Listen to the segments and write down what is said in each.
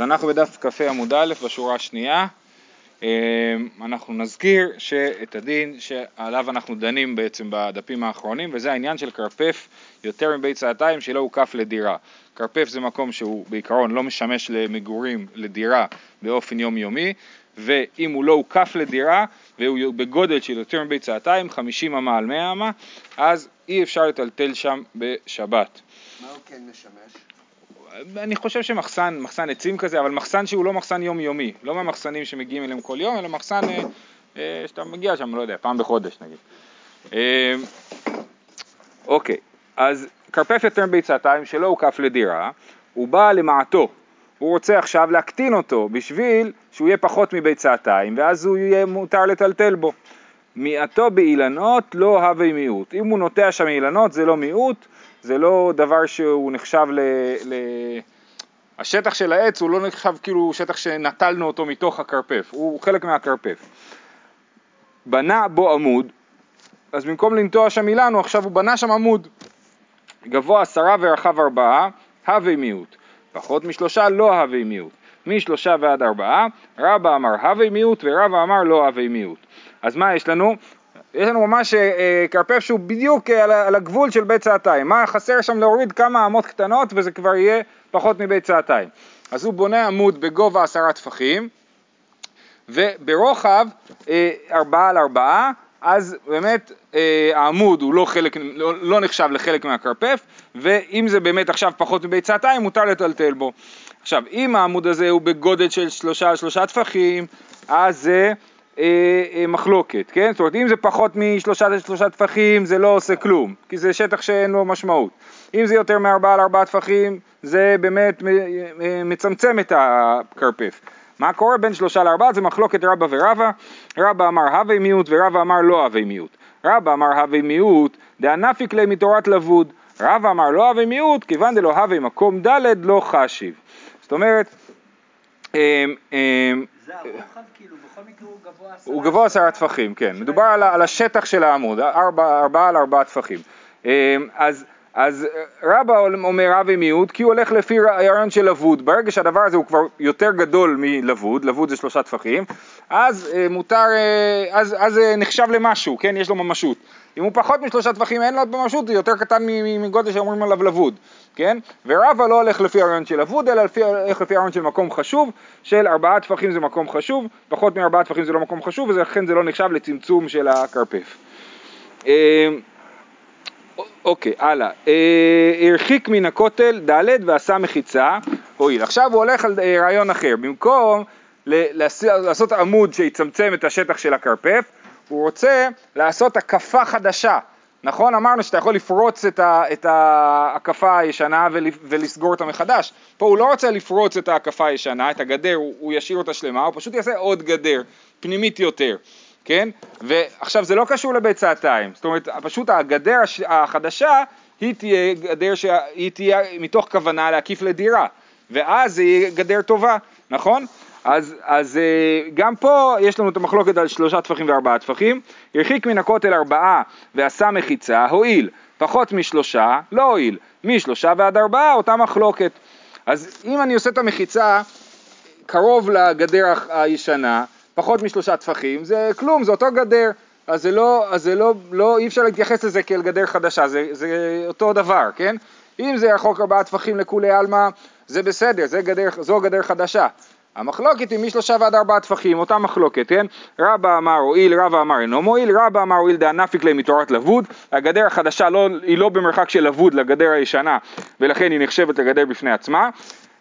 אז אנחנו בדף כ"ה עמוד א' בשורה השנייה. אמ, אנחנו נזכיר שאת הדין שעליו אנחנו דנים בעצם בדפים האחרונים וזה העניין של כרפף יותר מביצעתיים שלא הוקף לדירה. כרפף זה מקום שהוא בעיקרון לא משמש למגורים לדירה באופן יומיומי ואם הוא לא הוקף לדירה והוא בגודל של יותר מביצעתיים, 50 אמה על 100 אמה, אז אי אפשר לטלטל שם בשבת. מה הוא כן משמש? אני חושב שמחסן, מחסן עצים כזה, אבל מחסן שהוא לא מחסן יומיומי, לא מהמחסנים שמגיעים אליהם כל יום, אלא מחסן אה, אה, שאתה מגיע שם, לא יודע, פעם בחודש נגיד. אה, אוקיי, אז כרפף יותר ביצתיים שלא הוקף לדירה, הוא בא למעטו, הוא רוצה עכשיו להקטין אותו בשביל שהוא יהיה פחות מביצתיים, ואז הוא יהיה מותר לטלטל בו. מיעטו באילנות לא הווה מיעוט. אם הוא נוטע שם אילנות זה לא מיעוט, זה לא דבר שהוא נחשב ל... ל... השטח של העץ הוא לא נחשב כאילו שטח שנטלנו אותו מתוך הכרפף, הוא חלק מהכרפף. בנה בו עמוד, אז במקום לנטוע שם אילנו, עכשיו הוא בנה שם עמוד. גבוה עשרה ורחב ארבעה, הווה מיעוט. פחות משלושה לא הווה מיעוט. משלושה ועד ארבעה, רבא אמר הווה מיעוט ורבא אמר לא הווה מיעוט. אז מה יש לנו? יש לנו ממש אה, כרפף שהוא בדיוק אה, על הגבול של בית צעתיים. מה חסר שם להוריד כמה אמות קטנות וזה כבר יהיה פחות מבית צעתיים. אז הוא בונה עמוד בגובה עשרה טפחים וברוחב אה, ארבעה על ארבעה, אז באמת העמוד הוא לא, חלק, לא, לא נחשב לחלק מהכרפף ואם זה באמת עכשיו פחות מבית צעתיים מותר לטלטל בו. עכשיו אם העמוד הזה הוא בגודל של שלושה על שלושה טפחים אז זה אה, אה, מחלוקת, כן? זאת אומרת אם זה פחות משלושה שלושה טפחים זה לא עושה כלום, כי זה שטח שאין לו משמעות. אם זה יותר מארבעה על ארבעה טפחים זה באמת אה, מצמצם את הכרפף. מה קורה בין שלושה לארבעה? זה מחלוקת רבא ורבא, רבא אמר הווי מיעוט ורבא אמר לא הווי מיעוט. רבא אמר הווי מיעוט דענפיק ליה מתורת לבוד, רבא אמר לא הווי מיעוט כיוון דלא הווי מקום ד' לא חשיב. זאת אומרת, אמ, אמ, זה הרוחב כאילו, בכל מקרה הוא גבוה עשרה... הוא גבוה עשרה טפחים, כן. מדובר על השטח של העמוד, ארבעה על ארבעה טפחים. אמ, אז... אז רבא אומר רבי מיעוט כי הוא הולך לפי הרעיון של לבוד, ברגע שהדבר הזה הוא כבר יותר גדול מלבוד, לבוד זה שלושה טפחים, אז אה, מותר, אה, אז, אז זה נחשב למשהו, כן, יש לו ממשות. אם הוא פחות משלושה טפחים אין לו ממשות, הוא יותר קטן מגודל שאומרים עליו לבוד, כן? ורבא לא הולך לפי הרעיון של לבוד, אלא לפי, הולך לפי הרעיון של מקום חשוב, של ארבעה טפחים זה מקום חשוב, פחות מארבעה טפחים זה לא מקום חשוב, ולכן זה לא נחשב לצמצום של הכרפף. אה, אוקיי, הלאה. אה, הרחיק מן הכותל ד' ועשה מחיצה, הועיל. עכשיו הוא הולך על אה, רעיון אחר. במקום לעשות עמוד שיצמצם את השטח של הכרפף, הוא רוצה לעשות הקפה חדשה. נכון? אמרנו שאתה יכול לפרוץ את ההקפה הישנה ולסגור אותה מחדש. פה הוא לא רוצה לפרוץ את ההקפה הישנה, את הגדר, הוא, הוא ישאיר אותה שלמה, הוא פשוט יעשה עוד גדר, פנימית יותר. כן? ועכשיו זה לא קשור לביצתיים, זאת אומרת פשוט הגדר החדשה היא תהיה גדר שהיא תהיה מתוך כוונה להקיף לדירה ואז יהיה גדר טובה, נכון? אז, אז אה, גם פה יש לנו את המחלוקת על שלושה טפחים וארבעה טפחים, הרחיק מן הכותל ארבעה ועשה מחיצה, הועיל, פחות משלושה, לא הועיל, משלושה ועד ארבעה אותה מחלוקת. אז אם אני עושה את המחיצה קרוב לגדר הישנה, פחות משלושה טפחים, זה כלום, זה אותו גדר, אז זה לא, אז זה לא, לא, אי אפשר להתייחס לזה כאל גדר חדשה, זה, זה אותו דבר, כן? אם זה רחוק ארבעה טפחים לכולי עלמא, זה בסדר, זה גדר, זו גדר חדשה. המחלוקת היא משלושה ועד ארבעה טפחים, אותה מחלוקת, כן? רבא אמר הואיל, רבא אמר אינו מועיל, רבא אמר הואיל דענפיק ליה מתורת לבוד, הגדר החדשה לא, היא לא במרחק של לבוד לגדר הישנה, ולכן היא נחשבת לגדר בפני עצמה.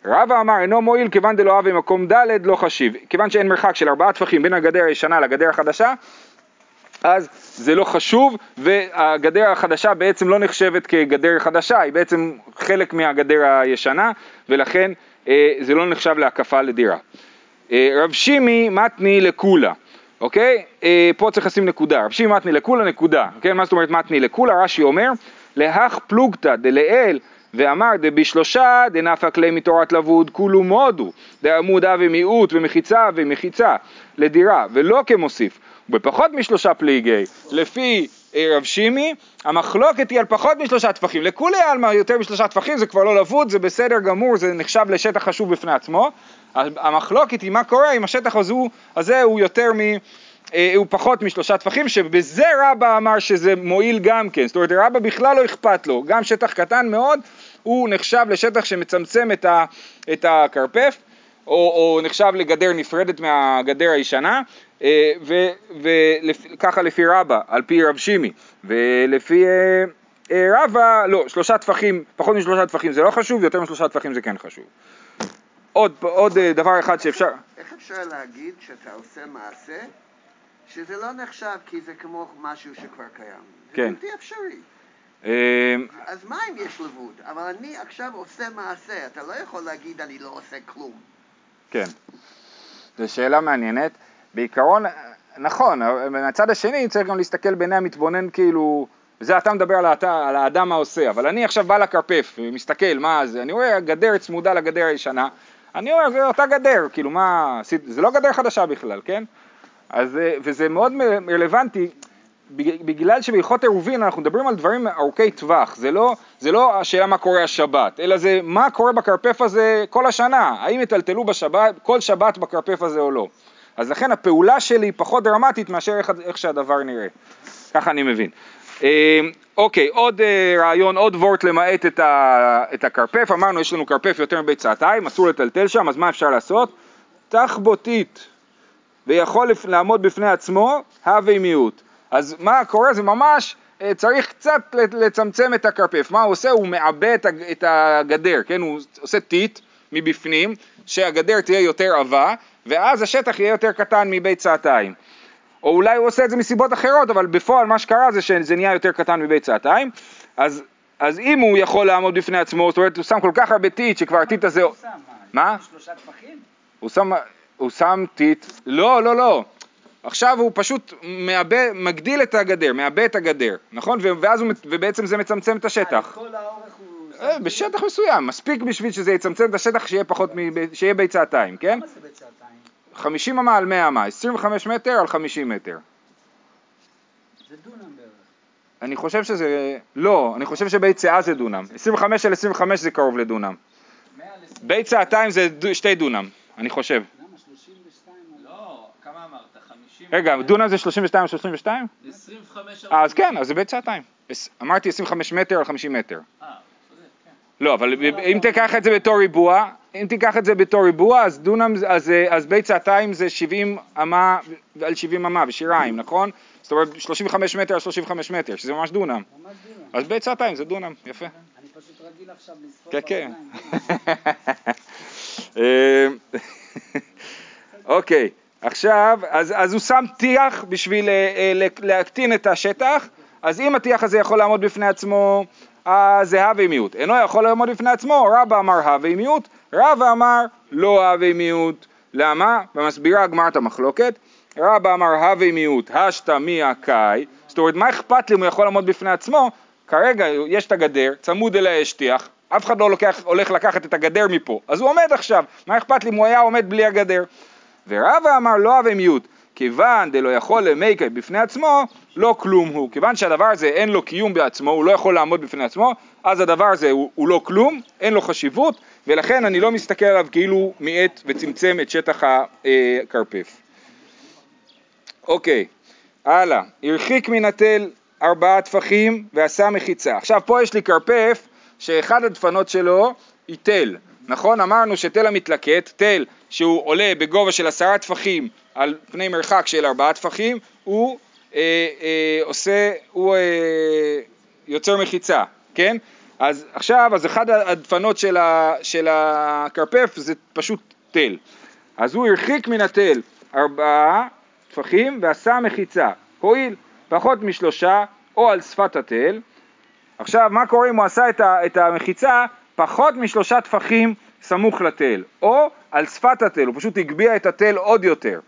רבא אמר אינו מועיל כיוון דלא אהב במקום ד' לא חשיב, כיוון שאין מרחק של ארבעה טפחים בין הגדר הישנה לגדר החדשה, אז זה לא חשוב והגדר החדשה בעצם לא נחשבת כגדר חדשה, היא בעצם חלק מהגדר הישנה ולכן זה לא נחשב להקפה לדירה. אה, רב שימי מתני לקולה, אוקיי? אה, פה צריך לשים נקודה, רב שימי מתני לקולה נקודה, כן? מה זאת אומרת מתני לקולה? רש"י אומר להך פלוגתא דלאל ואמר דבשלושה דנפק ליה מתורת לבוד כולו מודו דעמודה ומיעוט ומחיצה ומחיצה לדירה ולא כמוסיף ובפחות משלושה פליגי לפי אה, רב שימי המחלוקת היא על פחות משלושה טפחים. לכולי עלמא יותר משלושה טפחים זה כבר לא לבוד זה בסדר גמור זה נחשב לשטח חשוב בפני עצמו. המחלוקת היא מה קורה אם השטח הזה, הזה הוא יותר מ... אה, הוא פחות משלושה טפחים, שבזה רבא אמר שזה מועיל גם כן, זאת אומרת רבא בכלל לא אכפת לו, גם שטח קטן מאוד הוא נחשב לשטח שמצמצם את, ה, את הכרפף, או, או נחשב לגדר נפרדת מהגדר הישנה, אה, וככה לפי רבא, על פי רב שימי, ולפי אה, רבא, לא, שלושה טפחים, פחות משלושה טפחים זה לא חשוב, יותר משלושה טפחים זה כן חשוב. עוד, עוד דבר אחד שאפשר... איך אפשר להגיד שאתה עושה מעשה שזה לא נחשב כי זה כמו משהו שכבר קיים. כן. זה בלתי אפשרי. אז מה אם יש לבוד? אבל אני עכשיו עושה מעשה, אתה לא יכול להגיד אני לא עושה כלום. כן. זו שאלה מעניינת. בעיקרון, נכון, מהצד השני צריך גם להסתכל בעיני המתבונן כאילו, זה אתה מדבר על, האתה, על האדם העושה, אבל אני עכשיו בא לכרפף ומסתכל מה זה, אני רואה גדר צמודה לגדר הישנה, אני אומר זה אותה גדר, כאילו מה, זה לא גדר חדשה בכלל, כן? אז, אה, וזה מאוד רלוונטי, בגלל שבהלכות עירובין אנחנו מדברים על דברים ארוכי טווח, זה לא, זה לא השאלה מה קורה השבת, אלא זה מה קורה בכרפף הזה כל השנה, האם יטלטלו בשבת, כל שבת בכרפף הזה או לא. אז לכן הפעולה שלי היא פחות דרמטית מאשר איך, איך שהדבר נראה, ככה אני מבין. אה, אוקיי, עוד אה, רעיון, עוד וורט למעט את, ה, את הכרפף, אמרנו יש לנו כרפף יותר מביצתיים, אסור לטלטל שם, אז מה אפשר לעשות? תחבוטית. ויכול לעמוד בפני עצמו, הווה מיעוט. אז מה קורה? זה ממש אה, צריך קצת לצמצם את הכרפף. מה הוא עושה? הוא מעבה את הגדר, כן? הוא עושה טיט מבפנים, שהגדר תהיה יותר עבה, ואז השטח יהיה יותר קטן מבית צעתיים. או אולי הוא עושה את זה מסיבות אחרות, אבל בפועל מה שקרה זה שזה נהיה יותר קטן מבית צעתיים. אז, אז אם הוא יכול לעמוד בפני עצמו, זאת אומרת הוא שם כל כך הרבה טיט שכבר הטיט הזה... מה? שלושה טפחים? הוא שם... הוא שם טיט, לא, לא, לא, עכשיו הוא פשוט מעבה, מגדיל את הגדר, מעבה את הגדר, נכון? ואז הוא, ובעצם זה מצמצם את השטח. כל האורך הוא... אה, בשטח מסוים, מספיק בשביל שזה יצמצם את השטח שיהיה פחות. שיהיה ביצעתיים, כן? כמה זה ביצעתיים? 50 אמה על 100 אמה, 25 מטר על 50 מטר. זה דונם בערך. אני חושב שזה, לא, אני חושב שבית צאה זה דונם. 25 על 25 זה קרוב לדונם. בית צעתיים זה שתי דונם, אני חושב. רגע, דונם זה 32 על 32? 25 על... אז כן, אז זה בית שעתיים. אמרתי 25 מטר על 50 מטר. אה. לא, אבל אם תיקח את זה בתור ריבוע, אם תיקח את זה בתור ריבוע, אז דונם, אז, אז בית שעתיים זה 70 אמה על 70 אמה בשיריים, נכון? זאת אומרת 35 מטר על 35 מטר, שזה ממש דונם. ממש דונם. אז בית שעתיים זה דונם, יפה. אני פשוט רגיל עכשיו לספור כן, כן. אה, אוקיי. עכשיו, אז, אז הוא שם טיח בשביל אה, אה, להקטין את השטח, אז אם הטיח הזה יכול לעמוד בפני עצמו, זה הווה מיעוט. אינו יכול לעמוד בפני עצמו, רבא אמר הווה מיעוט, רבא אמר לא הווה מיעוט. למה? ומסבירה הגמרא המחלוקת. רבא אמר הווה מיעוט, השתא מי הקאי, זאת אומרת מה אכפת לי אם הוא יכול לעמוד בפני עצמו? כרגע יש את הגדר, צמוד אליה יש טיח, אף אחד לא לוקח, הולך לקחת את הגדר מפה, אז הוא עומד עכשיו, מה אכפת לי אם הוא היה עומד בלי הגדר? ורבא אמר לא הווה מיעוט, כיוון דלא יכול למיקי בפני עצמו, לא כלום הוא. כיוון שהדבר הזה אין לו קיום בעצמו, הוא לא יכול לעמוד בפני עצמו, אז הדבר הזה הוא, הוא לא כלום, אין לו חשיבות, ולכן אני לא מסתכל עליו כאילו מיעט וצמצם את שטח הכרפף. אוקיי, הלאה. הרחיק מן התל ארבעה טפחים ועשה מחיצה. עכשיו פה יש לי כרפף שאחד הדפנות שלו היא תל. נכון? אמרנו שתל המתלקט, תל שהוא עולה בגובה של עשרה טפחים על פני מרחק של ארבעה טפחים, הוא אה, אה, עושה, הוא אה, יוצר מחיצה, כן? אז עכשיו, אז אחד הדפנות של, ה, של הכרפף זה פשוט תל. אז הוא הרחיק מן התל ארבעה טפחים ועשה מחיצה. הואיל פחות משלושה או על שפת התל. עכשיו, מה קורה אם הוא עשה את, ה, את המחיצה פחות משלושה טפחים סמוך לתל, או על שפת התל, הוא פשוט הגביה את התל עוד יותר.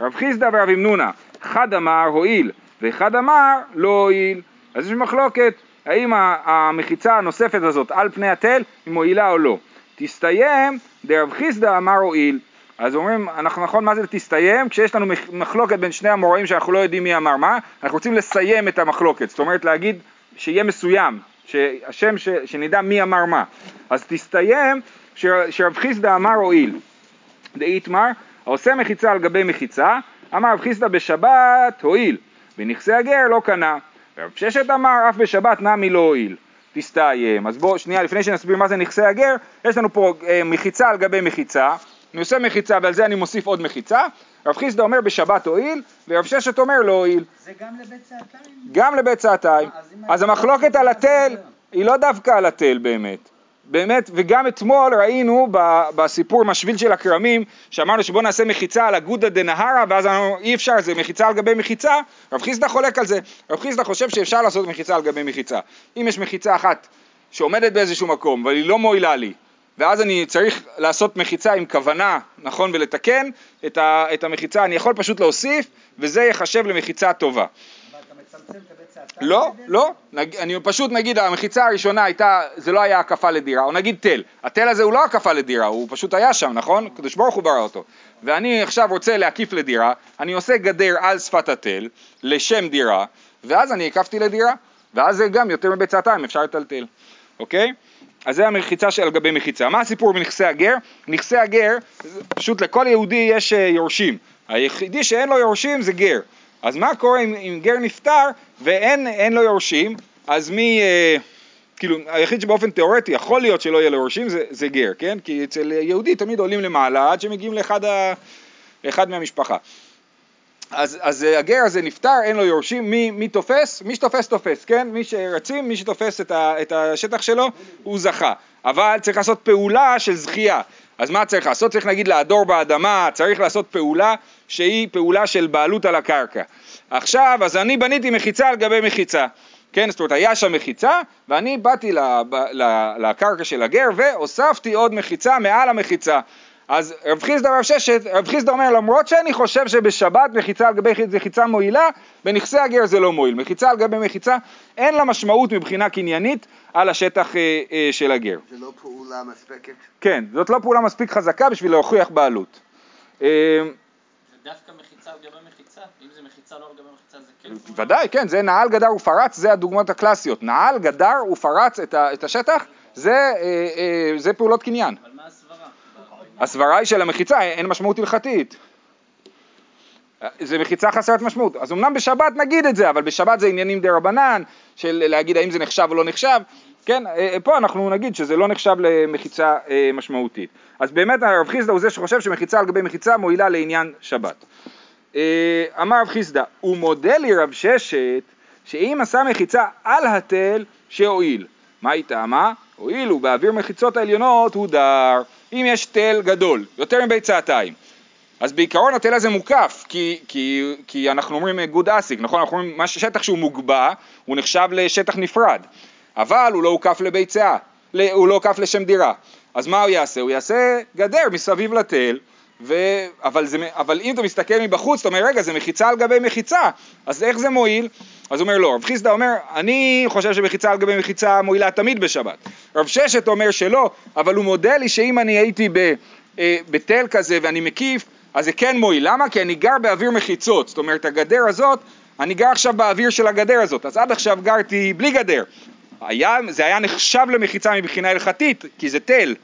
רב חיסדא ורב אמנונה, אחד אמר הועיל, ואחד אמר לא הועיל. אז יש מחלוקת האם המחיצה הנוספת הזאת על פני התל היא מועילה או לא. תסתיים דרב חיסדא אמר הועיל. אז אומרים, אנחנו נכון מה זה תסתיים? כשיש לנו מחלוקת בין שני המוראים שאנחנו לא יודעים מי אמר מה, אנחנו רוצים לסיים את המחלוקת, זאת אומרת להגיד שיהיה מסוים, שהשם, ש, שנדע מי אמר מה. אז תסתיים שרב חיסדא אמר הועיל. דאיתמר, העושה מחיצה על גבי מחיצה, אמר רב חיסדא בשבת הועיל, ונכסי הגר לא קנה. רב ששת אמר אף בשבת נמי לא הועיל. תסתיים. אז בואו שנייה לפני שנסביר מה זה נכסי הגר, יש לנו פה אה, מחיצה על גבי מחיצה, אני עושה מחיצה ועל זה אני מוסיף עוד מחיצה, רב חיסדא אומר בשבת הועיל, ורב ששת אומר לא הועיל. זה גם לבית צעתיים? גם לבית צעתיים. אז המחלוקת על התל היא לא דווקא על התל באמת. באמת, וגם אתמול ראינו בסיפור משביל של הכרמים, שאמרנו שבואו נעשה מחיצה על אגודא דנהרא, ואז אמרנו אי אפשר, זה מחיצה על גבי מחיצה, רב חיסדא חולק על זה, רב חיסדא חושב שאפשר לעשות מחיצה על גבי מחיצה. אם יש מחיצה אחת שעומדת באיזשהו מקום, אבל היא לא מועילה לי, ואז אני צריך לעשות מחיצה עם כוונה, נכון, ולתקן את, ה, את המחיצה, אני יכול פשוט להוסיף, וזה ייחשב למחיצה טובה. לא, לא, נג, אני פשוט נגיד המחיצה הראשונה הייתה, זה לא היה הקפה לדירה, או נגיד תל, התל הזה הוא לא הקפה לדירה, הוא פשוט היה שם, נכון? קדוש ברוך הוא ברא אותו. ואני עכשיו רוצה להקיף לדירה, אני עושה גדר על שפת התל, לשם דירה, ואז אני הקפתי לדירה, ואז זה גם יותר מביצתיים, אפשר לטלטל, אוקיי? אז זה המחיצה של גבי מחיצה. מה הסיפור בנכסי הגר? נכסי הגר, פשוט לכל יהודי יש אה, יורשים. היחידי שאין לו יורשים זה גר. אז מה קורה אם, אם גר נפטר ואין לו יורשים, אז מי, אה, כאילו, היחיד שבאופן תיאורטי יכול להיות שלא יהיה לו יורשים זה, זה גר, כן? כי אצל יהודי תמיד עולים למעלה עד שמגיעים לאחד, ה, מהמשפחה. אז, אז הגר הזה נפטר, אין לו יורשים, מי, מי תופס? מי שתופס תופס, כן? מי שרצים, מי שתופס את, ה, את השטח שלו, הוא זכה. אבל צריך לעשות פעולה של זכייה. אז מה צריך לעשות? צריך נגיד לעדור באדמה, צריך לעשות פעולה שהיא פעולה של בעלות על הקרקע. עכשיו, אז אני בניתי מחיצה על גבי מחיצה. כן, זאת אומרת, היה שם מחיצה, ואני באתי לקרקע של הגר והוספתי עוד מחיצה מעל המחיצה. אז רב חיסדא רב ששת, רב חיסדא אומר למרות שאני חושב שבשבת מחיצה על גבי מחיצה מועילה, בנכסי הגר זה לא מועיל. מחיצה על גבי מחיצה אין לה משמעות מבחינה קניינית על השטח אה, אה, של הגר. זה לא פעולה מספקת? כן, זאת לא פעולה מספיק חזקה בשביל להוכיח בעלות. אה, זה דווקא מחיצה על גבי מחיצה? אם זה מחיצה לא על גבי מחיצה זה כן? ודאי, כן, זה נעל גדר ופרץ, זה הדוגמאות הקלאסיות. נעל גדר ופרץ את, את השטח, זה, אה, אה, זה פעולות קניין. הסברה? היא של המחיצה, אין משמעות הלכתית. זה מחיצה חסרת משמעות. אז אמנם בשבת נגיד את זה, אבל בשבת זה עניינים דה רבנן, של להגיד האם זה נחשב או לא נחשב. כן, אה, אה, פה אנחנו נגיד שזה לא נחשב למחיצה אה, משמעותית. אז באמת הרב חיסדא הוא זה שחושב שמחיצה על גבי מחיצה מועילה לעניין שבת. אמר רב חיסדא, הוא מודה לי רב ששת, שאם עשה מחיצה על התל, שהועיל. מה היא טעמה? הואיל באוויר מחיצות העליונות הוא דר. אם יש תל גדול, יותר מביצעתיים, אז בעיקרון התל הזה מוקף, כי, כי, כי אנחנו אומרים גוד אסיק, נכון? אנחנו אומרים, שטח שהוא מוגבע, הוא נחשב לשטח נפרד, אבל הוא לא הוקף לביצה, הוא לא הוקף לשם דירה. אז מה הוא יעשה? הוא יעשה גדר מסביב לתל, ו... אבל, זה... אבל אם אתה מסתכל מבחוץ, אתה אומר, רגע, זה מחיצה על גבי מחיצה, אז איך זה מועיל? אז הוא אומר לא, רב חיסדא אומר, אני חושב שמחיצה על גבי מחיצה מועילה תמיד בשבת. רב ששת אומר שלא, אבל הוא מודה לי שאם אני הייתי. אה, בתל כזה ואני מקיף, אז זה כן מועיל. למה? כי אני גר באוויר מחיצות, זאת אומרת הגדר הזאת, אני גר עכשיו באוויר של הגדר הזאת, אז עד עכשיו גרתי בלי גדר. היה, זה היה נחשב למחיצה מבחינה הלכתית, כי זה תל.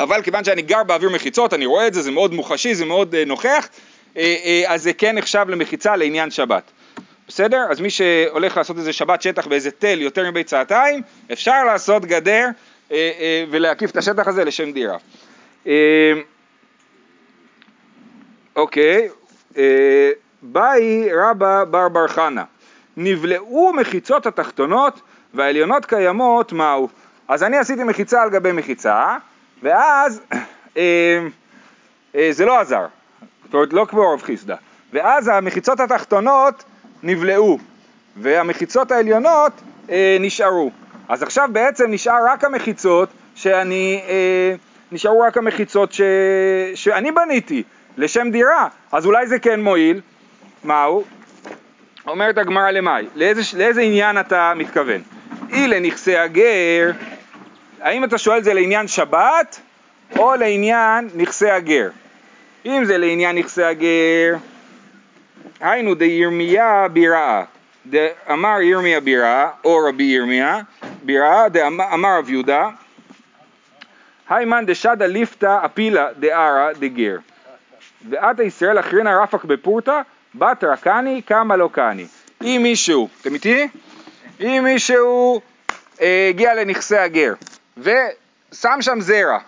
אבל כיוון שאני גר באוויר מחיצות, אני רואה את זה, זה מאוד מוחשי, זה מאוד uh, נוכח, uh, אז זה כן נחשב למחיצה לעניין שבת. בסדר? אז מי שהולך לעשות איזה שבת שטח באיזה תל יותר מביצעתיים, אפשר לעשות גדר uh, uh, ולהקיף את השטח הזה לשם דירה. Uh, אוקיי, uh, באי רבא בר בר חנה, נבלעו מחיצות התחתונות והעליונות קיימות מהו? אז אני עשיתי מחיצה על גבי מחיצה, ואז אה, אה, זה לא עזר, זאת אומרת לא כמו רב חיסדא, ואז המחיצות התחתונות נבלעו, והמחיצות העליונות אה, נשארו. אז עכשיו בעצם נשאר רק המחיצות שאני, אה, נשארו רק המחיצות ש, שאני בניתי לשם דירה, אז אולי זה כן מועיל, מהו? אומרת הגמרא למאי, לאיזה, לאיזה עניין אתה מתכוון? אי לנכסי הגר, האם אתה שואל זה לעניין שבת או לעניין נכסי הגר? אם זה לעניין נכסי הגר, היינו דירמיה ביראה, דאמר ירמיה ביראה, או רבי ירמיה ביראה, דאמר רב יהודה, היימן דשדא ליפתא אפילה דערא דגר. ועתה ישראל אחרינה רפק בפורתא, בת רקני כמה לא קני. אם מישהו, אתם איתי? אם מישהו אה, הגיע לנכסי הגר ושם שם זרע,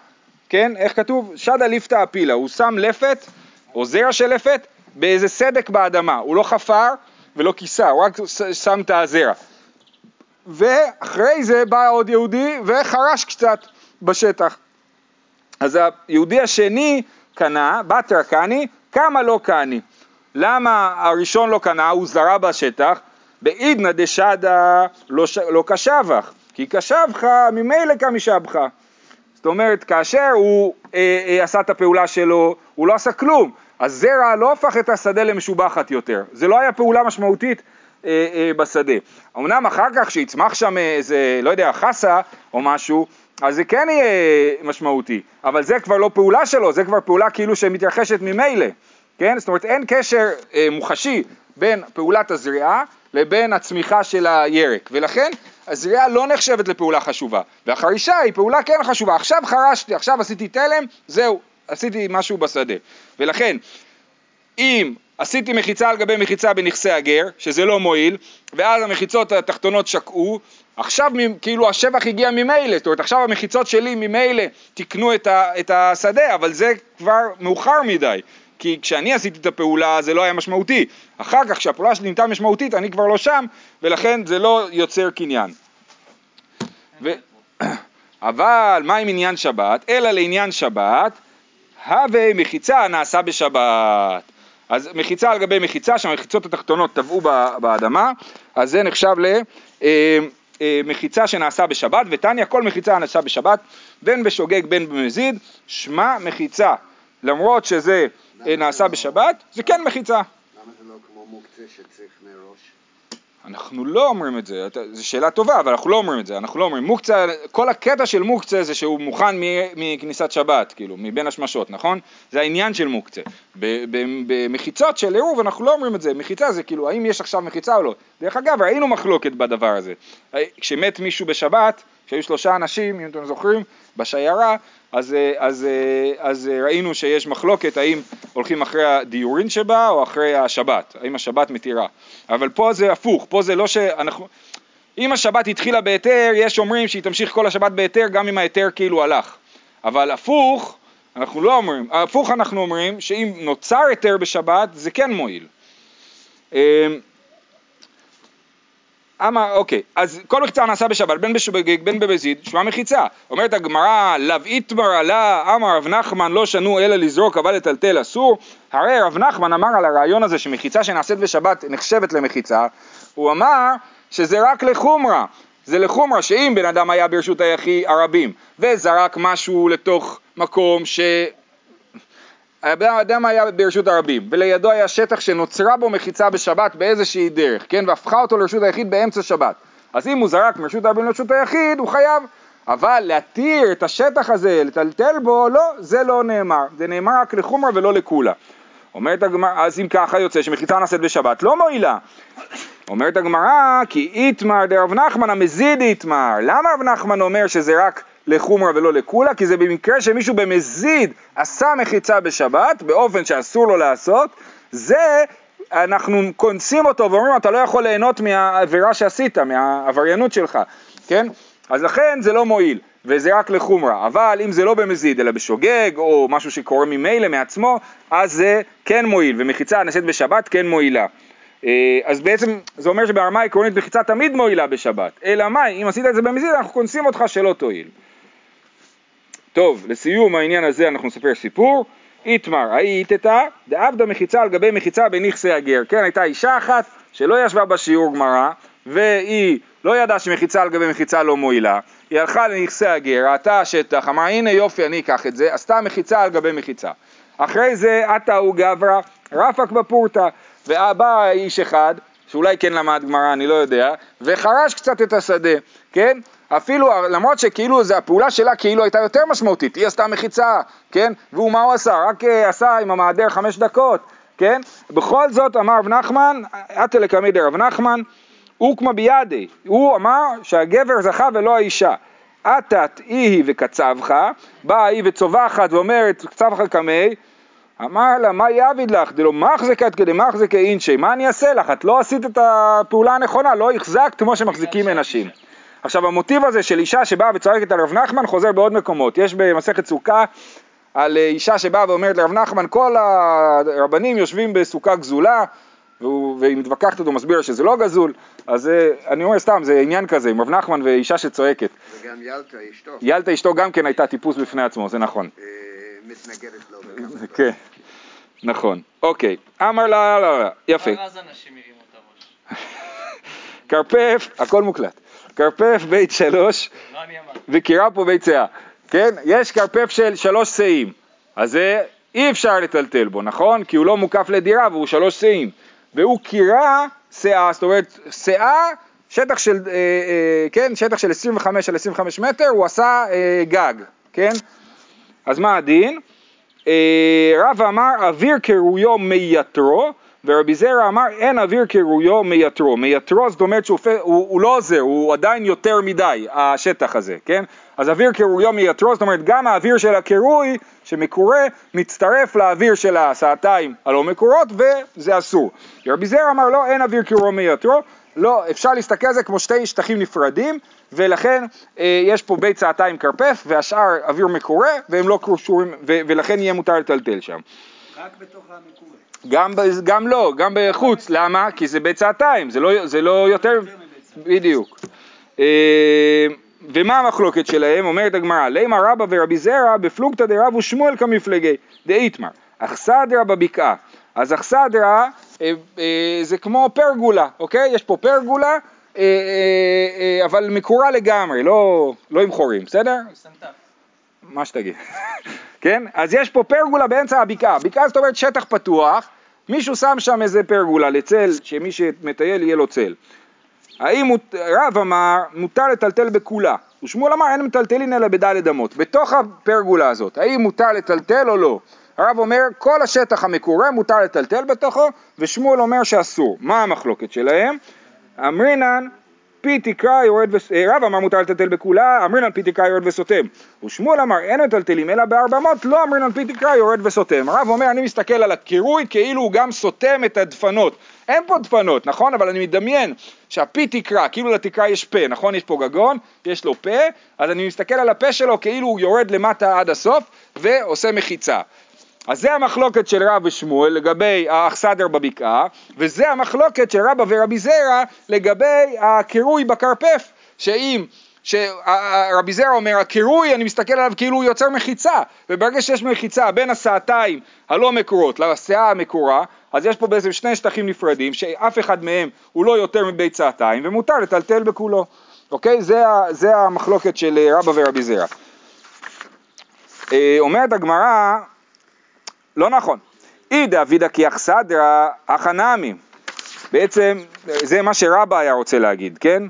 כן? איך כתוב? שדא ליפתא אפילה, הוא שם לפת או זרע של לפת באיזה סדק באדמה, הוא לא חפר ולא כיסה, הוא רק שם את הזרע. ואחרי זה בא עוד יהודי וחרש קצת בשטח. אז היהודי השני קנה, בתר קני, כמה לא קני. למה הראשון לא קנה, הוא זרע בשטח, בעידנא דשדא לא, ש... לא כשבך, כי כשבך ממילא כמשבך. זאת אומרת, כאשר הוא אה, אה, עשה את הפעולה שלו, הוא לא עשה כלום. הזרע לא הפך את השדה למשובחת יותר. זה לא היה פעולה משמעותית אה, אה, בשדה. אמנם אחר כך שיצמח שם איזה, לא יודע, חסה או משהו, אז זה כן יהיה משמעותי, אבל זה כבר לא פעולה שלו, זה כבר פעולה כאילו שמתרחשת ממילא, כן? זאת אומרת אין קשר אה, מוחשי בין פעולת הזריעה לבין הצמיחה של הירק, ולכן הזריעה לא נחשבת לפעולה חשובה, והחרישה היא פעולה כן חשובה, עכשיו חרשתי, עכשיו עשיתי תלם, זהו, עשיתי משהו בשדה, ולכן אם עשיתי מחיצה על גבי מחיצה בנכסי הגר, שזה לא מועיל, ואז המחיצות התחתונות שקעו, עכשיו כאילו השבח הגיע ממילא, זאת אומרת עכשיו המחיצות שלי ממילא תיקנו את, השדה, אבל זה כבר מאוחר מדי, כי כשאני עשיתי את הפעולה זה לא היה משמעותי, אחר כך כשהפעולה שלי נהייתה משמעותית אני כבר לא שם, ולכן זה לא יוצר קניין. ו... אבל מה עם עניין שבת? אלא לעניין שבת, הווה מחיצה נעשה בשבת. אז מחיצה על גבי מחיצה, שהמחיצות התחתונות טבעו באדמה, אז זה נחשב למחיצה אה, אה, שנעשה בשבת, ותניא כל מחיצה נעשה בשבת, בין בשוגג בין במזיד, שמע מחיצה. למרות שזה אה, נעשה בשבת, זה כן מחיצה. למה זה לא כמו מוקצה שצריך מראש? אנחנו לא אומרים את זה, זו שאלה טובה, אבל אנחנו לא אומרים את זה, אנחנו לא אומרים, מוקצה, כל הקטע של מוקצה זה שהוא מוכן מכניסת שבת, כאילו, מבין השמשות, נכון? זה העניין של מוקצה. במחיצות של עירוב אנחנו לא אומרים את זה, מחיצה זה כאילו, האם יש עכשיו מחיצה או לא? דרך אגב, ראינו מחלוקת בדבר הזה. כשמת מישהו בשבת, כשהיו שלושה אנשים, אם אתם זוכרים, בשיירה, אז, אה, אז, אה, אז אה, ראינו שיש מחלוקת האם הולכים אחרי הדיורין שבה או אחרי השבת, האם השבת מתירה. אבל פה זה הפוך, פה זה לא שאנחנו... אם השבת התחילה בהיתר, יש אומרים שהיא תמשיך כל השבת בהיתר גם אם ההיתר כאילו הלך. אבל הפוך, אנחנו לא אומרים, הפוך אנחנו אומרים שאם נוצר היתר בשבת זה כן מועיל. אמר, אוקיי, אז כל מחיצה נעשה בשבת, בין בשוגג בין בבזיד, שמע מחיצה. אומרת הגמרא, לאו איתמר עלה, אמר רב נחמן לא שנו אלא לזרוק אבל לטלטל אסור. הרי רב נחמן אמר על הרעיון הזה שמחיצה שנעשית בשבת נחשבת למחיצה, הוא אמר שזה רק לחומרה. זה לחומרה שאם בן אדם היה ברשות היחיד הרבים וזרק משהו לתוך מקום ש... האדם היה ברשות הרבים, ולידו היה שטח שנוצרה בו מחיצה בשבת באיזושהי דרך, כן, והפכה אותו לרשות היחיד באמצע שבת. אז אם הוא זרק מרשות הרבים לרשות היחיד, הוא חייב. אבל להתיר את השטח הזה, לטלטל בו, לא, זה לא נאמר. זה נאמר רק לחומרה ולא לקולה. אומרת הגמרא, אז אם ככה יוצא שמחיצה נעשית בשבת, לא מועילה. אומרת הגמרא, כי איתמר דרב נחמן המזיד איתמר. למה רב נחמן אומר שזה רק לחומרה ולא לקולה, כי זה במקרה שמישהו במזיד עשה מחיצה בשבת, באופן שאסור לו לעשות, זה אנחנו קונסים אותו ואומרים אתה לא יכול ליהנות מהעבירה שעשית, מהעבריינות שלך, כן? אז לכן זה לא מועיל, וזה רק לחומרה, אבל אם זה לא במזיד אלא בשוגג או משהו שקורה ממילא מעצמו, אז זה כן מועיל, ומחיצה הנעשית בשבת כן מועילה. אה, אז בעצם זה אומר שברמה העקרונית מחיצה תמיד מועילה בשבת, אלא מאי, אם עשית את זה במזיד אנחנו קונסים אותך שלא תועיל. טוב, לסיום העניין הזה אנחנו נספר סיפור. איתמר, האיתתא דעבדה מחיצה על גבי מחיצה בנכסי הגר. כן, הייתה אישה אחת שלא ישבה בשיעור גמרא, והיא לא ידעה שמחיצה על גבי מחיצה לא מועילה. היא הלכה לנכסי הגר, ראתה השטח, אמרה הנה יופי אני אקח את זה, עשתה מחיצה על גבי מחיצה. אחרי זה עתה הוא גברא, רפק בפורתא, ובא איש אחד, שאולי כן למד גמרא, אני לא יודע, וחרש קצת את השדה, כן? אפילו למרות שכאילו זה הפעולה שלה כאילו הייתה יותר משמעותית, היא עשתה מחיצה, כן? והוא מה הוא עשה? רק uh, עשה עם המעדר חמש דקות, כן? בכל זאת אמר רב נחמן, אתא לקמי דרב נחמן, אוקמה בידי, הוא אמר שהגבר זכה ולא האישה. אתת איהי וקצבך, באה היא וצווחת ואומרת קצבך קמי, אמר לה, מה יעביד לך? דלא מחזקת כדי מחזקי אינשי, מה אני אעשה לך? את לא עשית את הפעולה הנכונה, לא החזקת כמו שמחזיקים אנשים. עכשיו המוטיב הזה של אישה שבאה וצועקת על רב נחמן חוזר בעוד מקומות. יש במסכת סוכה על אישה שבאה ואומרת לרב נחמן, כל הרבנים יושבים בסוכה גזולה, והיא מתווכחת אותו, מסביר שזה לא גזול, אז אה, אני אומר סתם, זה עניין כזה, עם רב נחמן ואישה שצועקת. וגם ילתה אשתו. ילתה אשתו גם כן הייתה טיפוס בפני עצמו, זה נכון. אה, מתנגדת לו. כן, נכון. אוקיי, אמר לה, לא, לא, יפה. אז אנשים הרימו את הראש. כרפף, הכל מוקלט. כרפף בית שלוש. וקירה פה בית שאה. כן? יש כרפף של שלוש שאים, אז זה אי אפשר לטלטל בו, נכון? כי הוא לא מוקף לדירה והוא שלוש שאים. והוא קירה שאה, זאת אומרת שאה, שטח של, אה, אה, כן, שטח של 25 על 25 מטר, הוא עשה אה, גג, כן? אז מה הדין? אה, רב אמר אוויר קרויו מייתרו, ורבי זרע אמר אין אוויר קרויו מייתרו. מייתרו זאת אומרת שהוא הוא, הוא לא עוזר, הוא עדיין יותר מדי, השטח הזה, כן? אז אוויר קירויו מייתרו, זאת אומרת גם האוויר של הקירוי שמקורה מצטרף לאוויר של הסעתיים הלא מקורות וזה אסור. רבי זרע אמר לא, אין אוויר קירוי מייתרו, לא, אפשר להסתכל על זה כמו שתי שטחים נפרדים ולכן אה, יש פה בית סעתיים כרפף והשאר אוויר מקורה והם לא קשורים ולכן יהיה מותר לטלטל שם. רק בתוך המקורה. גם, גם לא, גם בחוץ, למה? כי זה בית סעתיים, זה לא, זה לא יותר, בדיוק. אה, ומה המחלוקת שלהם? אומרת הגמרא, לימה רבא ורבי זרע בפלוגתא דרב ושמואל כמפלגי דאיתמר, אכסדרה בבקעה. אז אכסדרה אה, אה, זה כמו פרגולה, אוקיי? יש פה פרגולה, אה, אבל מקורה לגמרי, לא, לא עם חורים, בסדר? סנטף. מה שתגיד, כן? אז יש פה פרגולה באמצע הבקעה, בקעה זאת אומרת שטח פתוח, מישהו שם שם איזה פרגולה לצל, שמי שמטייל יהיה לו צל. האם רב אמר מותר לטלטל בכולה, ושמואל אמר אין מטלטלין אלא בדלת אמות, בתוך הפרגולה הזאת, האם מותר לטלטל או לא? הרב אומר כל השטח המקורה מותר לטלטל בתוכו, ושמואל אומר שאסור. מה המחלוקת שלהם? אמרינן פי תקרא יורד וסותם, רב אמר מותר לטלטל בכולה, אמרינן פי תקרא יורד וסותם. ושמואל אמר אין מטלטלים אלא בארבע אמות, לא אמרינן פי תקרא יורד וסותם. הרב אומר אני מסתכל על הקירוי כאילו הוא גם סותם את הדפנות. אין פה דפנות, נכון? אבל אני מדמיין שהפי תקרא, כאילו לתקרה יש פה, נכון? יש פה גגון, יש לו פה, אז אני מסתכל על הפה שלו כאילו הוא יורד למטה עד הסוף ועושה מחיצה. אז זה המחלוקת של רב ושמואל לגבי האכסדר בבקעה, וזה המחלוקת של רבא ורבי זרע לגבי הקירוי בכרפף, שאם שרבי זרע אומר, הקירוי, אני מסתכל עליו כאילו הוא יוצר מחיצה, וברגע שיש מחיצה בין הסעתיים הלא מקורות לסעה המקורה, אז יש פה בעצם שני שטחים נפרדים, שאף אחד מהם הוא לא יותר מבית סעתיים, ומותר לטלטל בכולו, אוקיי? זה, זה המחלוקת של רבא ורבי זרע. אה, אומרת הגמרא, לא נכון. אי דאבידא כי אכסדרא הכנמי. בעצם זה מה שרבא היה רוצה להגיד, כן?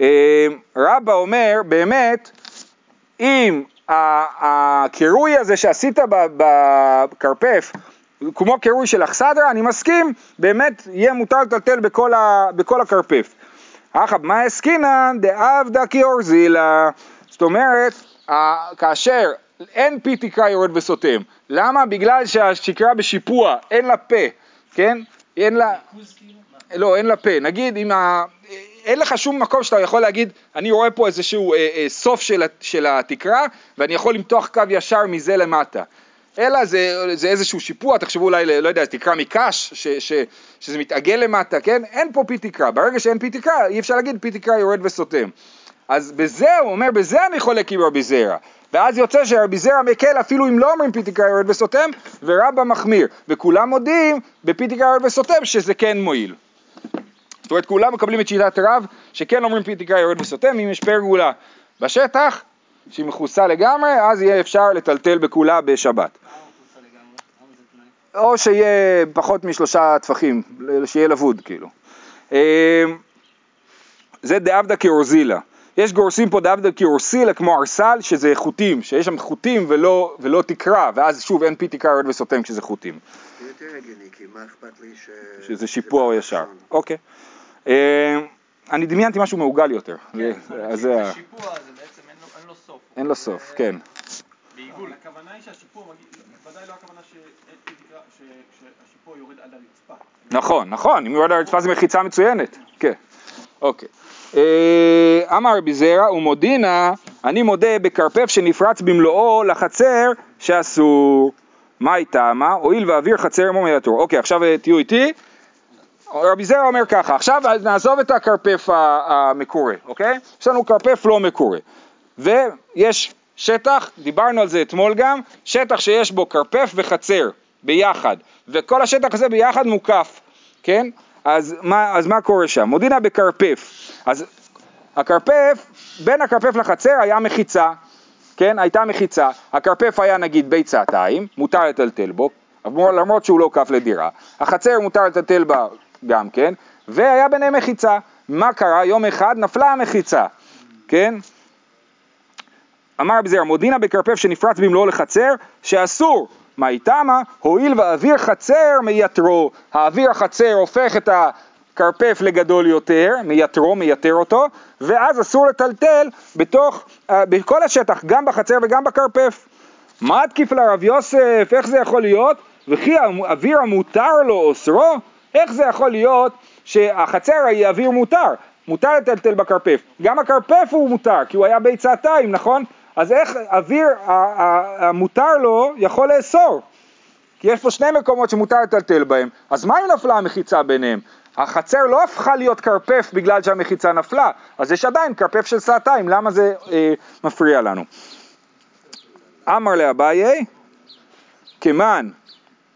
אה, רבא אומר, באמת, אם הקירוי הזה שעשית בכרפף, כמו קירוי של אכסדרה, אני מסכים, באמת יהיה מותר לטלטל בכל, הכרפף. אחא מה עסקינן דעבדא כי אורזילה, זאת אומרת, כאשר אין פי תקרה יורד וסותם. למה? בגלל שהשקרה בשיפוע, אין לה פה, כן? אין לה... לא, אין לה פה. נגיד, אם ה... אין לך שום מקום שאתה יכול להגיד, אני רואה פה איזשהו אה, אה, סוף של, של התקרה, ואני יכול למתוח קו ישר מזה למטה. אלא זה, זה איזשהו שיפוע, תחשבו אולי, לא יודע, תקרה מקש, ש, ש, שזה מתעגל למטה, כן? אין פה פי תקרה. ברגע שאין פי תקרה, אי אפשר להגיד פי תקרה יורד וסותם. אז בזה, הוא אומר, בזה אני חולק עם רבי זרע. ואז יוצא שרבי זרע מקל אפילו אם לא אומרים פיתיקה יורד וסותם, ורבא מחמיר. וכולם מודים בפיתיקה יורד וסותם שזה כן מועיל. זאת אומרת כולם מקבלים את שיטת רב שכן אומרים פיתיקה יורד וסותם, אם יש פרגולה בשטח שהיא מכוסה לגמרי, אז יהיה אפשר לטלטל בכולה בשבת. או שיהיה פחות משלושה טפחים, שיהיה לבוד כאילו. אה, זה דאבדא כאורזילה. יש גורסים פה דווקא כאורסילה כמו ארסל שזה חוטים, שיש שם חוטים ולא, ולא תקרה, ואז שוב אין פי תקרה יורד וסותם כשזה חוטים. זה יותר הגיוני, כי מה אכפת לי ש... שזה שיפוע או ישר. אוקיי. אה, אני דמיינתי משהו מעוגל יותר. כן, שיפוע זה בעצם אין לו אין לו סוף, כן. בעיגול. הכוונה היא שהשיפור, ודאי לא הכוונה שהשיפור יורד עד הרצפה. נכון, נכון, אם יורד על הרצפה זה מחיצה מצוינת, כן, אוקיי. אה, אמר רבי זרע ומודינה, אני מודה בכרפף שנפרץ במלואו לחצר שאסור. מה איתה? מה? הואיל ואוויר חצר עמו מיתור. אוקיי, עכשיו אה, תהיו איתי. רבי זרע אומר ככה, עכשיו נעזוב את הכרפף המקורה, אוקיי? יש לנו כרפף לא מקורה. ויש שטח, דיברנו על זה אתמול גם, שטח שיש בו כרפף וחצר ביחד, וכל השטח הזה ביחד מוקף, כן? אז מה, אז מה קורה שם? מודינה בכרפף. אז הכרפף, בין הכרפף לחצר היה מחיצה, כן? הייתה מחיצה. הכרפף היה נגיד ביצתיים, מותר לטלטל בו, למרות שהוא לא כף לדירה. החצר מותר לטלטל בה גם כן, והיה ביניהם מחיצה. מה קרה? יום אחד נפלה המחיצה, כן? אמר בזר, מודינה בכרפף שנפרץ במלואו לחצר, שאסור. מה איתמה? הואיל ואוויר חצר מייתרו. האוויר החצר הופך את הכרפף לגדול יותר, מייתרו, מייתר אותו, ואז אסור לטלטל בתוך, uh, בכל השטח, גם בחצר וגם בכרפף. מה תקיף לרב יוסף? איך זה יכול להיות? וכי האוויר המותר לו אוסרו? איך זה יכול להיות שהחצר היא אוויר מותר? מותר לטלטל בכרפף. גם הכרפף הוא מותר, כי הוא היה ביצתיים, נכון? אז איך אוויר המותר לו יכול לאסור? כי יש פה שני מקומות שמותר לטלטל בהם, אז מה אם נפלה המחיצה ביניהם? החצר לא הפכה להיות כרפף בגלל שהמחיצה נפלה, אז יש עדיין כרפף של סעתיים, למה זה אה, מפריע לנו? אמר לאביי, כמן,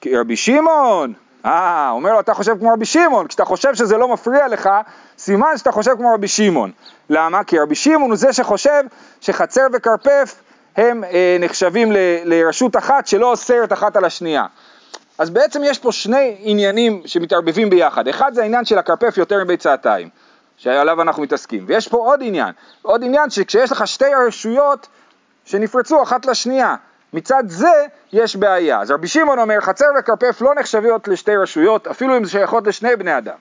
כרבי שמעון, אה, אומר לו, אתה חושב כמו רבי שמעון, כשאתה חושב שזה לא מפריע לך, סימן שאתה חושב כמו רבי שמעון. למה? כי רבי שמעון הוא זה שחושב שחצר וכרפף הם אה, נחשבים ל, לרשות אחת שלא אוסרת אחת על השנייה. אז בעצם יש פה שני עניינים שמתערבבים ביחד. אחד זה העניין של הכרפף יותר מביצעתיים, שעליו אנחנו מתעסקים. ויש פה עוד עניין, עוד עניין שכשיש לך שתי רשויות שנפרצו אחת לשנייה, מצד זה יש בעיה. אז רבי שמעון אומר, חצר וכרפף לא נחשבות לשתי רשויות, אפילו אם זה שייכות לשני בני אדם.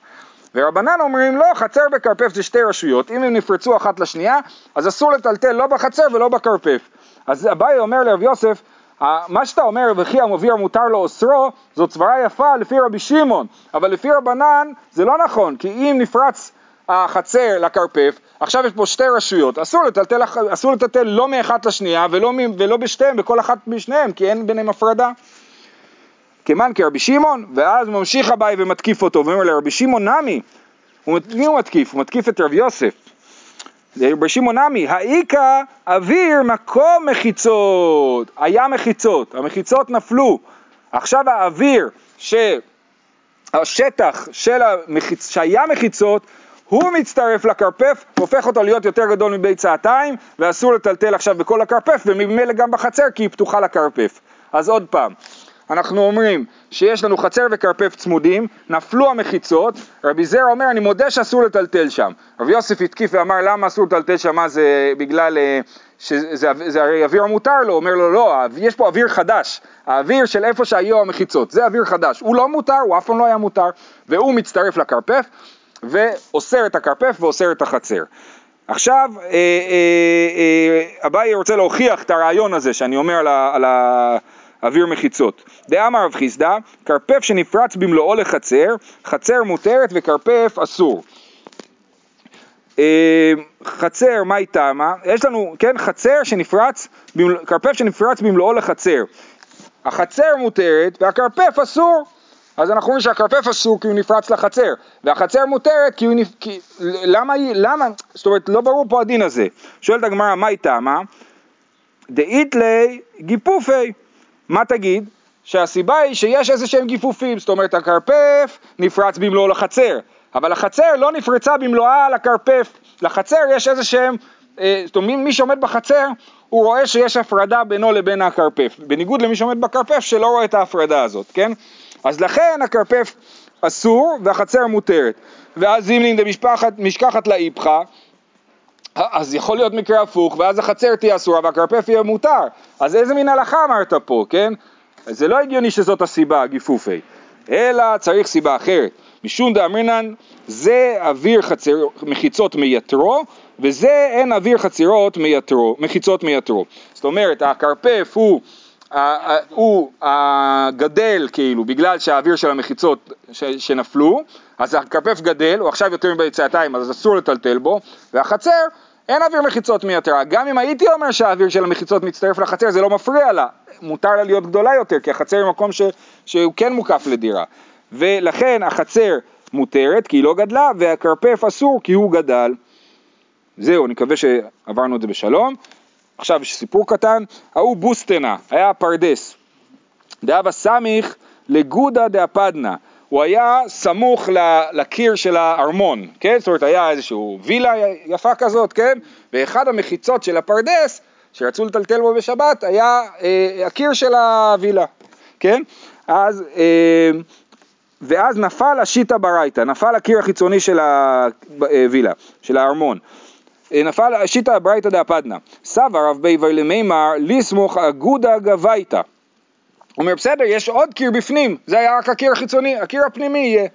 ורבנן אומרים לא, חצר וכרפף זה שתי רשויות, אם הם נפרצו אחת לשנייה, אז אסור לטלטל לא בחצר ולא בכרפף. אז אביי אומר לרב יוסף, מה שאתה אומר, וכי המביא המותר לו אוסרו, זאת סברה יפה לפי רבי שמעון, אבל לפי רבנן זה לא נכון, כי אם נפרץ החצר לכרפף, עכשיו יש פה שתי רשויות, אסור לטלטל, אסור לטלטל לא מאחת לשנייה ולא, ולא בשתיהם, בכל אחת משניהם, כי אין ביניהם הפרדה. כמן כרבי שמעון, ואז ממשיך אביי ומתקיף אותו, ואומר לרבי שמעון נמי, מי הוא מתקיף? הוא מתקיף את רבי יוסף. רבי שמעון נמי, האיכא אוויר מקום מחיצות, היה מחיצות, המחיצות נפלו, עכשיו האוויר שהשטח של המחיצ... שהיה מחיצות הוא מצטרף לכרפף, הופך אותו להיות יותר גדול מבית צעתיים, ואסור לטלטל עכשיו בכל הכרפף, וממילא גם בחצר, כי היא פתוחה לכרפף. אז עוד פעם, אנחנו אומרים שיש לנו חצר וכרפף צמודים, נפלו המחיצות, רבי זרע אומר אני מודה שאסור לטלטל שם. רבי יוסף התקיף ואמר למה אסור לטלטל שם, מה זה בגלל אה, שזה זה הרי אוויר המותר לו, אומר לו לא, יש פה אוויר חדש, האוויר של איפה שהיו המחיצות, זה אוויר חדש, הוא לא מותר, הוא אף פעם לא היה מותר, והוא מצטרף לכרפף ואוסר את הכרפף ואוסר את החצר. עכשיו אה, אה, אה, אביי רוצה להוכיח את הרעיון הזה שאני אומר על, ה, על האוויר מחיצות. דאמר רב חיסדא, כרפף שנפרץ במלואו לחצר, חצר מותרת וכרפף אסור. אה, חצר, מה איתה? מה? יש לנו, כן, חצר שנפרץ, כרפף שנפרץ במלואו לחצר. החצר מותרת והכרפף אסור. אז אנחנו אומרים שהכרפף אסור כי הוא נפרץ לחצר, והחצר מותרת כי הוא נפ... כי... למה היא, למה, זאת אומרת לא ברור פה הדין הזה. שואלת הגמרא, מה היא טעמה? דאיתלי גיפופי, מה תגיד? שהסיבה היא שיש איזה שהם גיפופים, זאת אומרת הכרפף נפרץ במלואו לחצר, אבל החצר לא נפרצה במלואה לכרפף, לחצר יש איזה שהם, אה, זאת אומרת מי שעומד בחצר הוא רואה שיש הפרדה בינו לבין הכרפף, בניגוד למי שעומד בכרפף שלא רואה את ההפרדה הזאת, כן? אז לכן הכרפף אסור והחצר מותרת. ואז אם לינדה משכחת לאיפכא, אז יכול להיות מקרה הפוך, ואז החצר תהיה אסורה והכרפף יהיה מותר. אז איזה מין הלכה אמרת פה, כן? זה לא הגיוני שזאת הסיבה, גיפופי. אלא צריך סיבה אחרת. משום דאמרינן זה אוויר חצר, מחיצות מיתרו, וזה אין אוויר חצירות מיתרו, מחיצות מיתרו. זאת אומרת, הכרפף הוא, הוא הגדל כאילו, בגלל שהאוויר של המחיצות שנפלו, אז הכרפף גדל, הוא עכשיו יותר מביצעתיים, אז אסור לטלטל בו, והחצר אין אוויר מחיצות מיתרה. גם אם הייתי אומר שהאוויר של המחיצות מצטרף לחצר, זה לא מפריע לה. מותר לה להיות גדולה יותר, כי החצר היא מקום ש, שהוא כן מוקף לדירה. ולכן החצר מותרת כי היא לא גדלה, והכרפף אסור כי הוא גדל. זהו, אני מקווה שעברנו את זה בשלום. עכשיו יש סיפור קטן, ההוא בוסטנה, היה פרדס. דאבה סמיך לגודה דאפדנה. הוא היה סמוך לקיר של הארמון, כן? זאת אומרת, היה איזושהי וילה יפה כזאת, כן? ואחד המחיצות של הפרדס, שרצו לטלטל בו בשבת, היה אה, הקיר של הווילה, כן? אז, אה, ואז נפל השיטה ברייתא, נפל הקיר החיצוני של הווילה, של הארמון. אה, נפל השיטה ברייתא דאפדנה. סבא רב ביבר למימר לסמוך אגודה גבייתא. אומר, בסדר, יש עוד קיר בפנים, זה היה רק הקיר החיצוני, הקיר הפנימי יהיה.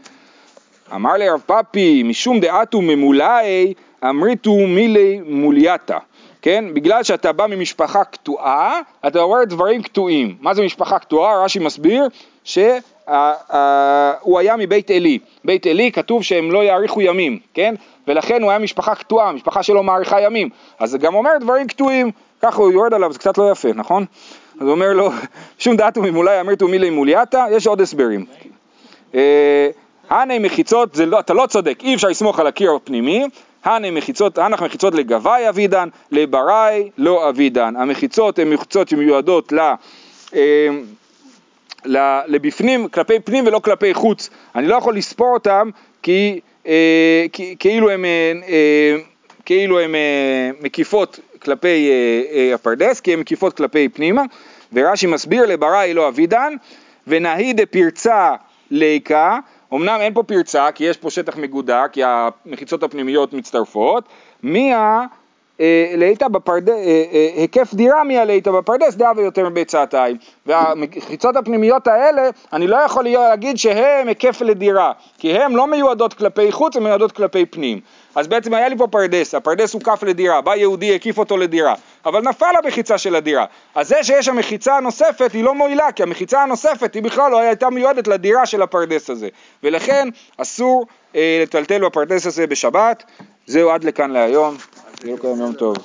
אמר לי רב פאפי, משום דעתו ממולאי, אמריתו מילי מולייתא. כן? בגלל שאתה בא ממשפחה קטועה, אתה אומר דברים קטועים. מה זה משפחה קטועה? רש"י מסביר שהוא היה מבית עלי. בית עלי כתוב שהם לא יאריכו ימים, כן? ולכן הוא היה משפחה קטועה, משפחה שלא מאריכה ימים. אז זה גם אומר דברים קטועים, ככה הוא יורד עליו, זה קצת לא יפה, נכון? אז הוא אומר לו, שום דעתו ממולי אמרתו מילי מולייתא, יש עוד הסברים. הנה מחיצות, לא, אתה לא צודק, אי אפשר לסמוך על הקיר הפנימי, הנה מחיצות, הנח מחיצות לגבי אבידן, לברי לא אבידן. המחיצות הן מחיצות שמיועדות ל... אה, לבפנים, כלפי פנים ולא כלפי חוץ. אני לא יכול לספור אותם כי, אה, כי כאילו הן אה, כאילו הן מקיפות כלפי הפרדס, כי הן מקיפות כלפי פנימה, ורש"י מסביר לברי לא אבידן, ונהי דפרצה ליקה, אמנם אין פה פרצה, כי יש פה שטח מגודר, כי המחיצות הפנימיות מצטרפות, מיה אה, לאיתא בפרדס, אה, אה, היקף דירה מיה לאיתא בפרדס דעה ויותר מביצעתיים. והמחיצות הפנימיות האלה, אני לא יכול להגיד שהן היקף לדירה, כי הן לא מיועדות כלפי חוץ, הן מיועדות כלפי פנים. אז בעצם היה לי פה פרדס, הפרדס הוקף לדירה, בא יהודי, הקיף אותו לדירה, אבל נפל המחיצה של הדירה. אז זה שיש שם מחיצה נוספת היא לא מועילה, כי המחיצה הנוספת היא בכלל לא הייתה מיועדת לדירה של הפרדס הזה. ולכן אסור אה, לטלטל בפרדס הזה בשבת. זהו עד לכאן להיום. יהיה לכם יום טוב.